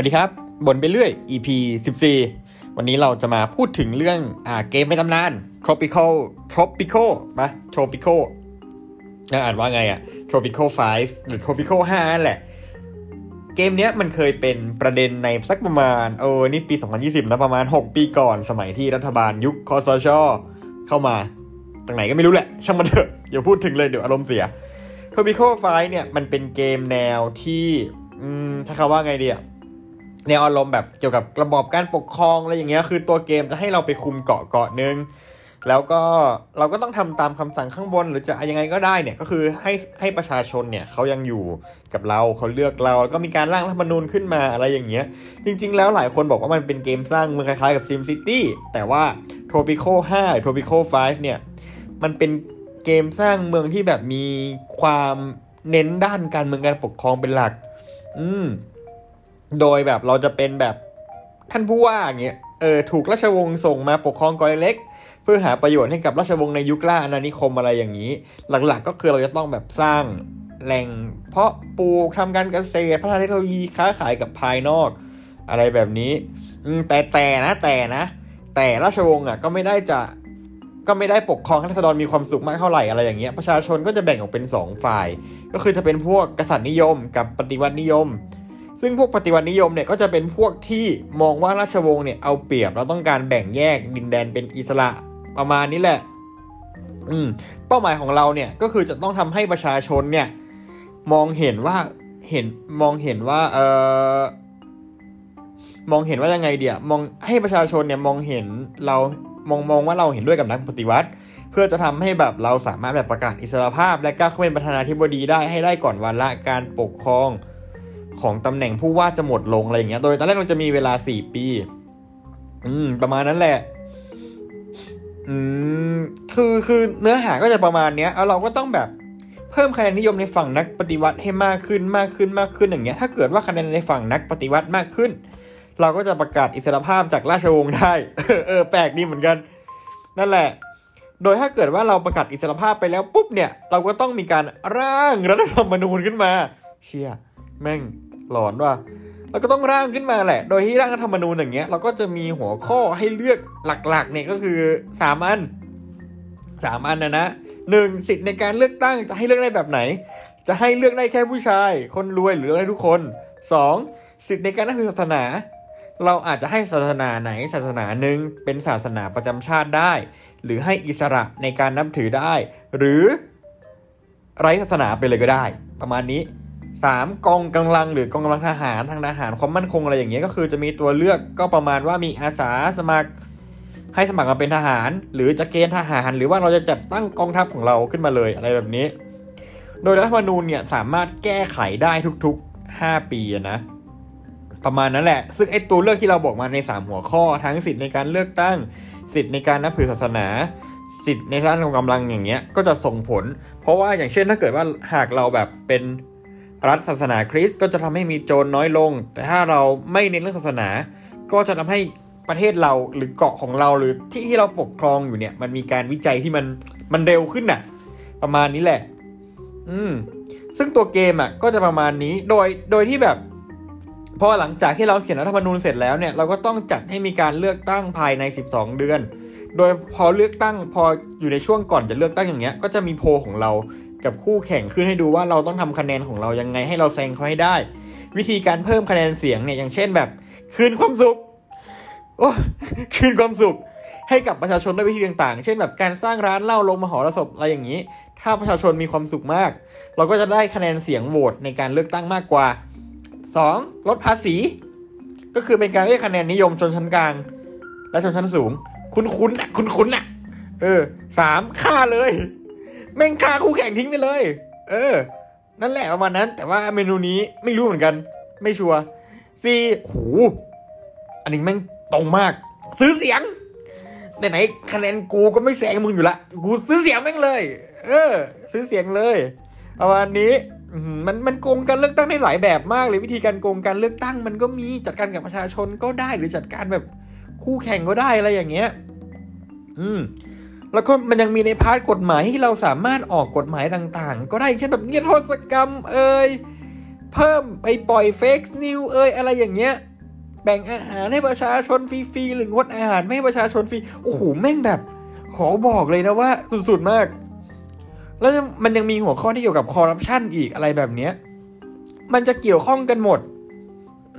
วัสดีครับบนไปเรื่อย EP 14 วันนี้เราจะมาพูดถึงเรื่องอ่าเกมในตำนาน Tropical Tropical ปะ Tropical น่าอ่านว่าไงอะ Tropical 5 หรือ Tropical 5นั่นแหละ เกมเนี้ยมันเคยเป็นประเด็นในสักประมาณเออนี่ปี 2020 นะประมาณ 6 ปีก่อนสมัยที่รัฐบาลยุคคอสชเข้ามาจากไหนก็ไม่รู้แหละ ช่างมันเถอะอย่าพูดถึงเลยเดี๋ยวอารมณ์เสีย Tropical 5เนี่ยมันเป็นเกมแนวที่อืมถ้าคำว่าไงดีอะ แนวอารมณ์แบบเกี่ยวกับระบอบการปกครองอะไรอย่างเงี้ยคือตัวเกมจะให้เราไปคุมเกาะเกาะนึงแล้วก็เราก็ต้องทำตามคำสั่งข้างบนหรือจะยังไงก็ได้เนี่ยก็คือให้ให้ประชาชนเนี่ยเขายังอยู่กับเราเขาเลือกเราแล้วก็มีการร่างรัฐธรรมนูญขึ้นมาอะไรอย่างเงี้ย จริง ๆ แล้วหลายคนบอกว่ามันเป็นเกมสร้างเมืองคล้ายๆกับ Sim City แต่ว่า Tropical 5หรือ Tropical 5เนี่ยมันเป็นเกมสร้างเมืองที่แบบมีความเน้นด้านการเมืองการปกครองเป็นหลัก อืม โดยแบบเราจะเป็นแบบท่านผู้ว่าอย่างเงี้ยเออถูกราชวงศ์ส่งมาปกครองเกาะเล็ก เพื่อหาประโยชน์ให้กับราชวงศ์ในยุคล่าอาณานิคมอะไรอย่างนี้ หลักๆก็คือเราจะต้องแบบสร้างแหล่งเพาะปลูกทำการเกษตรพัฒนาเทคโนโลยีค้าขายกับภายนอก อะไรแบบนี้แต่แต่นะแต่นะ แต่ราชวงศ์อะก็ไม่ได้จะก็ไม่ได้ปกครองให้รัษฎรมีความสุขมากเท่าไหร่อะไรอย่างเงี้ยประชาชนก็จะแบ่งออกเป็น 2 ฝ่าย ก็คือจะเป็นพวกกษัตริย์นิยมกับปฏิวัตินิยม ซึ่งพวกปฏิวัตินิยมเนี่ยก็จะเป็นพวกที่มองว่าราชวงศ์เนี่ยเอาเปรียบแล้วต้องการแบ่งแยกดินแดนเป็นอิสระประมาณนี้แหละ อืม เป้าหมายของเราเนี่ยก็คือจะต้องทำให้ประชาชนเนี่ย มองเห็นว่าเห็นมองเห็นว่าเออมองเห็นว่ายังไงเดียมองให้ประชาชนเนี่ยมองเห็นเรามองมองว่าเราเห็นด้วยกับนักปฏิวัติ เพื่อจะทำให้แบบเราสามารถแบบประกาศอิสรภาพ และก้าวเข้าเป็นประธานาธิบดีได้ให้ได้ก่อนวันละการปกครอง ของตำแหน่งผู้ว่าจะหมดลงอะไรอย่างเงี้ย โดยตอนแรกเราจะมีเวลาสี่ปี อืม ประมาณนั้นแหละ อืม คือคือเนื้อหาก็จะประมาณเนี้ยแล้วเราก็ต้องแบบเพิ่มคะแนนนิยมในฝั่งนักปฏิวัติให้มากขึ้นมากขึ้นมากขึ้นอย่างเงี้ย ถ้าเกิดว่าคะแนนในฝั่งนักปฏิวัติมากขึ้น เราก็จะประกาศอิสรภาพจากราชวงศ์ได้ เออแปลกดีเหมือนกัน นั่นแหละ โดยถ้าเกิดว่าเราประกาศอิสรภาพไปแล้วปุ๊บเนี่ย เราก็ต้องมีการร่างรัฐธรรมนูญขึ้นมา เชี่ยแม่ง หลอนว่ะเราก็ต้องร่างขึ้นมาแหละ โดยที่ร่างรัฐธรรมนูญอย่างเงี้ยเราก็จะมีหัวข้อให้เลือกหลักๆเนี่ยก็คือสามอันสามอันนะนะหนึ่งสิทธิ์ในการเลือกตั้งจะให้เลือกได้แบบไหน จะให้เลือกได้แค่ผู้ชาย คนรวยหรือเลือกได้ทุกคนสองสิทธิ์ในการนับถือศาสนา เราอาจจะให้ศาสนาไหนศาสนาหนึ่งเป็นศาสนาประจำชาติได้ หรือให้อิสระในการนับถือได้ หรือไร้ศาสนาไปเลยก็ได้ ประมาณนี้ 3. กองกำลังหรือกองกำลังทหารทางทหารความมั่นคงอะไรอย่างเงี้ยก็คือจะมีตัวเลือกก็ประมาณว่ามีอาสาสมัคร ให้สมัครมาเป็นทหาร หรือจะเกณฑ์ทหาร หรือว่าเราจะจัดตั้งกองทัพของเราขึ้นมาเลยอะไรแบบนี้ โดยรัฐธรรมนูญเนี่ยสามารถแก้ไขได้ทุกๆ 5 ปีนะประมาณนั้นแหละ ซึ่งไอ้ตัวเลือกที่เราบอกมาใน 3 หัวข้อ ทั้งสิทธิ์ในการเลือกตั้ง สิทธิ์ในการนับถือศาสนา สิทธิ์ในด้านกองกำลังอย่างเงี้ย ก็จะส่งผล เพราะว่าอย่างเช่นถ้าเกิดว่าหากเราแบบเป็น รัฐศาสนาคริสต์ก็จะทำให้มีโจรน้อยลง แต่ถ้าเราไม่เน้นเรื่องศาสนา ก็จะทำให้ประเทศเราหรือเกาะของเราหรือที่ที่เราปกครองอยู่เนี่ย มันมีการวิจัยที่มันมันเร็วขึ้นน่ะ ประมาณนี้แหละ อืม ซึ่งตัวเกมอะ ก็จะประมาณนี้โดยโดยที่แบบพอหลังจากที่เราเขียนรัฐธรรมนูญเสร็จแล้วเนี่ยเราก็ต้องจัดให้มีการเลือกตั้งภายใน 12 เดือน โดยพอเลือกตั้งพออยู่ในช่วงก่อนจะเลือกตั้งอย่างเงี้ย ก็จะมีโพลของเรา กับคู่แข่งขึ้นให้ดูว่าเราต้องทำคะแนนของเรายังไงให้เราแซงเขาให้ได้ วิธีการเพิ่มคะแนนเสียงเนี่ยอย่างเช่นแบบคืนความสุขโอ้คืนความสุข ให้กับประชาชนด้วยวิธีต่างๆ เช่นแบบการสร้างร้านเหล้าลงมหรสพอะไรอย่างนี้ ถ้าประชาชนมีความสุขมาก เราก็จะได้คะแนนเสียงโหวตในการเลือกตั้งมากกว่า 2. ลดภาษี ก็คือเป็นการเรียกคะแนนนิยมชนชั้นกลาง และชนชั้นสูง คุ้นๆนะคุ้นๆนะเออสามฆ่าเลย แม่งฆ่าคู่แข่งทิ้งไปเลย เออ นั่นแหละประมาณนั้น แต่ว่าเมนูนี้ไม่รู้เหมือนกัน ไม่ชัวร์สี่หูอันนี้แม่งตรงมาก ซื้อเสียงไหนๆคะแนนกูก็ไม่แซงมึงอยู่ละ กูซื้อเสียงแม่งเลย เออ ซื้อเสียงเลยประมาณนี้มันมันโกงการเลือกตั้งได้หลายแบบมากเลยวิธีการโกงการเลือกตั้ง มันก็มีจัดการกับประชาชนก็ได้หรือจัดการแบบคู่แข่งก็ได้อะไรอย่างเงี้ย อืม แล้วก็มันยังมีใน part กฎหมายที่เราสามารถออกกฎหมายต่างๆ ก็ได้เช่นแบบเงียโทษกรรมเอ่ยเพิ่มไปปล่อย fake news เอยอะไรอย่างเงี้ยแบ่งอาหารให้ประชาชนฟรีๆหรืองดอาหารไม่ให้ประชาชนฟรีโอ้โหแม่งแบบ ขอบอกเลยนะว่าสุดๆมาก แล้วมันยังมีหัวข้อที่เกี่ยวกับคอร์รัปชันอีกอะไรแบบเนี้ยมันจะเกี่ยวข้องกันหมด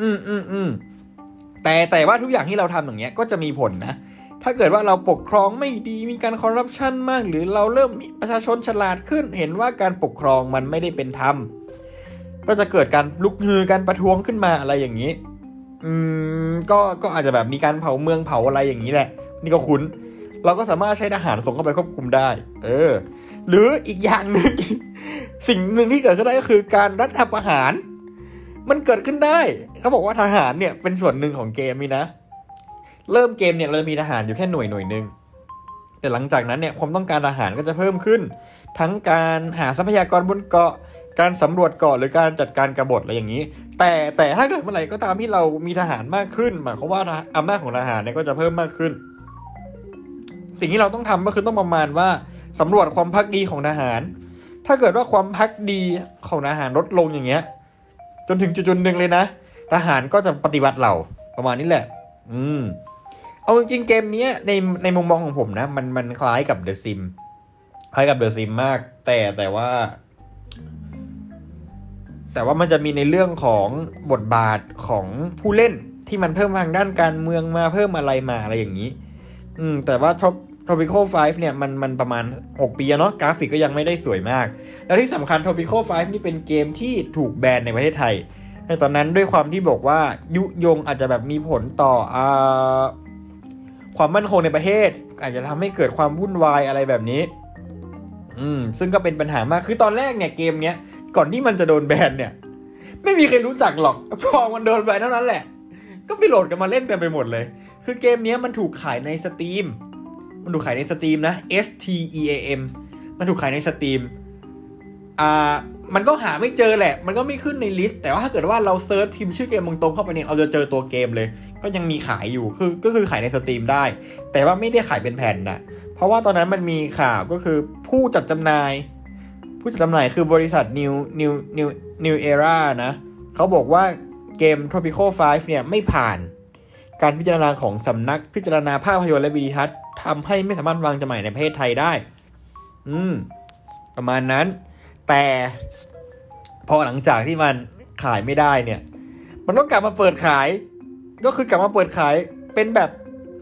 อืมอืมอืมแต่แต่ว่าทุกอย่างที่เราทำอย่างเงี้ย ก็จะมีผลนะ ถ้าเกิดว่าเราปกครองไม่ดีมีการคอร์รัปชันมาก หรือเราเริ่มมีประชาชนฉลาดขึ้น เห็นว่าการปกครองมันไม่ได้เป็นธรรมก็จะเกิดการลุกฮือการประท้วงขึ้นมาอะไรอย่างนี้ อืมก็ก็อาจจะแบบมีการเผาเมืองเผาอะไรอย่างนี้แหละ นี่ก็คุ้น เราก็สามารถใช้ทหารส่งเข้าไปควบคุมได้ เออ หรืออีกอย่างหนึ่งสิ่งหนึ่งที่เกิดขึ้นได้ก็คือการรัฐประหาร มันเกิดขึ้นได้ เขาบอกว่าทหารเนี่ยเป็นส่วนหนึ่งของเกมนี่นะ เริ่มเกมเนี่ยเราจะมีทหารอยู่แค่หน่วยหน่วยหนึ่งแต่หลังจากนั้นเนี่ยความต้องการทหารก็จะเพิ่มขึ้น ทั้งการหาทรัพยากรบนเกาะ การสำรวจเกาะหรือการจัดการกบฏอะไรอย่างนี้ แต่แต่ถ้าเกิดเมื่อไหร่ก็ตามที่เรามีทหารมากขึ้นหมายความว่าอำนาจของทหารเนี่ยก็จะเพิ่มมากขึ้น สิ่งที่เราต้องทำก็คือต้องประมาณว่าสำรวจความพักดีของทหาร ถ้าเกิดว่าความพักดีของทหารลดลงอย่างเงี้ย จนถึงจุดๆหนึ่งเลยนะทหารก็จะปฏิบัติเราประมาณนี้แหละ อืม เอาจริงเกมนี้ในในมุมมองของผมนะ มันมันคล้ายกับ The Sim คล้ายกับ The Sim มาก แต่แต่ว่า แต่ว่ามันจะมีในเรื่องของบทบาทของผู้เล่นที่มันเพิ่มทางด้านการเมืองมาเพิ่มอะไรมาอะไรอย่างนี้ อืม แต่ว่า Trop Tropical 5 เนี่ยมันมันประมาณ 6 ปีเนาะกราฟิกก็ยังไม่ได้สวยมาก แล้วที่สำคัญ Tropical 5 นี่เป็นเกมที่ถูกแบนในประเทศไทยในตอนนั้นด้วยความที่บอกว่ายุยงอาจจะแบบมีผลต่ออ่า ความมั่นคงในประเทศ อาจจะทำให้เกิดความวุ่นวายอะไรแบบนี้ อืม ซึ่งก็เป็นปัญหามากคือตอนแรกเนี่ยเกมเนี้ยก่อนที่มันจะโดนแบนเนี่ย ไม่มีใครรู้จักหรอกพอมันโดนแบนเท่านั้นแหละ ก็ไปโหลดกันมาเล่นเต็มไปหมดเลย คือเกมเนี้ยมันถูกขายใน Steam มันถูกขายใน Steam นะ S T E A M มันถูกขายใน Steam อ่า มันก็หาไม่เจอแหละ มันก็ไม่ขึ้นใน list แต่ว่าถ้าเกิดว่าเรา search พิมพ์ชื่อเกมตรงๆเข้าไปเนี่ย เราจะเจอตัวเกมเลย ก็ยังมีขายอยู่ คือก็คือขายใน Steam ได้ แต่ว่าไม่ได้ขายเป็นแผ่นนะเพราะว่าตอนนั้นมันมีข่าวก็คือผู้จัดจำหน่าย ผู้จัดจำหน่ายคือบริษัท New New New New Era นะ เขาบอกว่าเกม Tropico 5 เนี่ยไม่ผ่าน การพิจารณาของสำนักพิจารณาภาพยนตร์และวิดีทัศน์ทำให้ไม่สามารถวางจำหน่ายในประเทศไทยได้ อืม ประมาณนั้น แต่พอหลังจากที่มันขายไม่ได้เนี่ย มันก็กลับมาเปิดขาย ก็คือกลับมาเปิดขายเป็นแบบ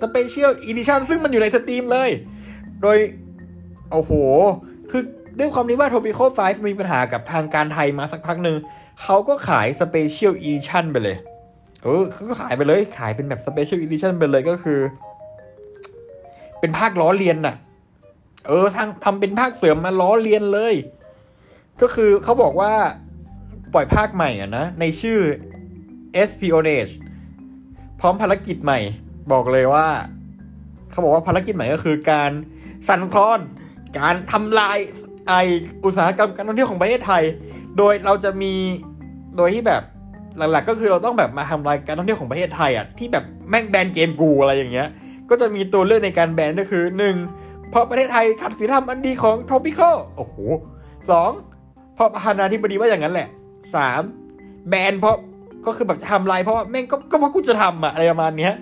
special edition ซึ่งมันอยู่ใน Steam เลย โดย โอ้โห คือด้วยความที่ว่า Tropico 5 มีปัญหากับทางการไทยมาสักพักหนึ่ง เขาก็ขาย special edition ไปเลย เออเขาก็ขายไปเลย ขายเป็นแบบ special edition ไปเลยก็คือ เป็นภาคล้อเลียนน่ะ เออทางทำเป็นภาคเสริมมาล้อเลียนเลย ก็คือเขาบอกว่าปล่อยภาคใหม่อะนะ ในชื่อ Espionage พร้อมภารกิจใหม่ บอกเลยว่า เขาบอกว่าภารกิจใหม่ก็คือการสั่นคลอน การทำลายไออุตสาหกรรมการท่องเที่ยวของประเทศไทย โดยเราจะมีโดยที่แบบหลักๆ ก็คือเราต้องแบบมาทำลายการท่องเที่ยวของประเทศไทยอะที่แบบแม่งแบนเกมกูอะไรอย่างเงี้ย ก็จะมีตัวเลือกในการแบนก็คือหนึ่งเพราะประเทศไทยขัดศีลธรรมอันดีของ tropical โอ้โหสอง เพราะประธานาธิบดีว่าอย่างนั้นแหละสามแบนเพราะก็คือแบบจะทำลายเพราะว่าแม่งก็ก็เพราะกูจะทำอะอะไรประมาณเนี้ย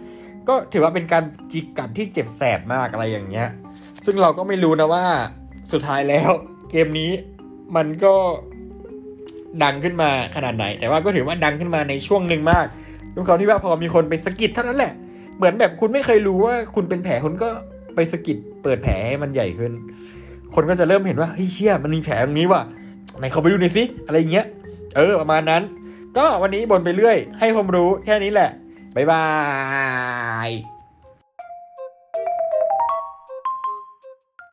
ก็ถือว่าเป็นการจิกกัดที่เจ็บแสบมากอะไรอย่างเงี้ย ซึ่งเราก็ไม่รู้นะว่าสุดท้ายแล้วเกมนี้มันก็ดังขึ้นมาขนาดไหน แต่ว่าก็ถือว่าดังขึ้นมาในช่วงหนึ่งมากด้วยความที่ว่าพอมีคนไปสกิดเท่านั้นแหละ เหมือนแบบคุณไม่เคยรู้ว่าคุณเป็นแผลคุณก็ไปสกิดเปิดแผลให้มันใหญ่ขึ้น คนก็จะเริ่มเห็นว่าเฮ้ยเชี่ยมันมีแผลตรงนี้ว่ะ ไหนเขาไปดูหน่อยสิอะไรเงี้ย เออประมาณนั้น ก็วันนี้บ่นไปเรื่อย ให้ความรู้แค่นี้แหละบ๊ายบาย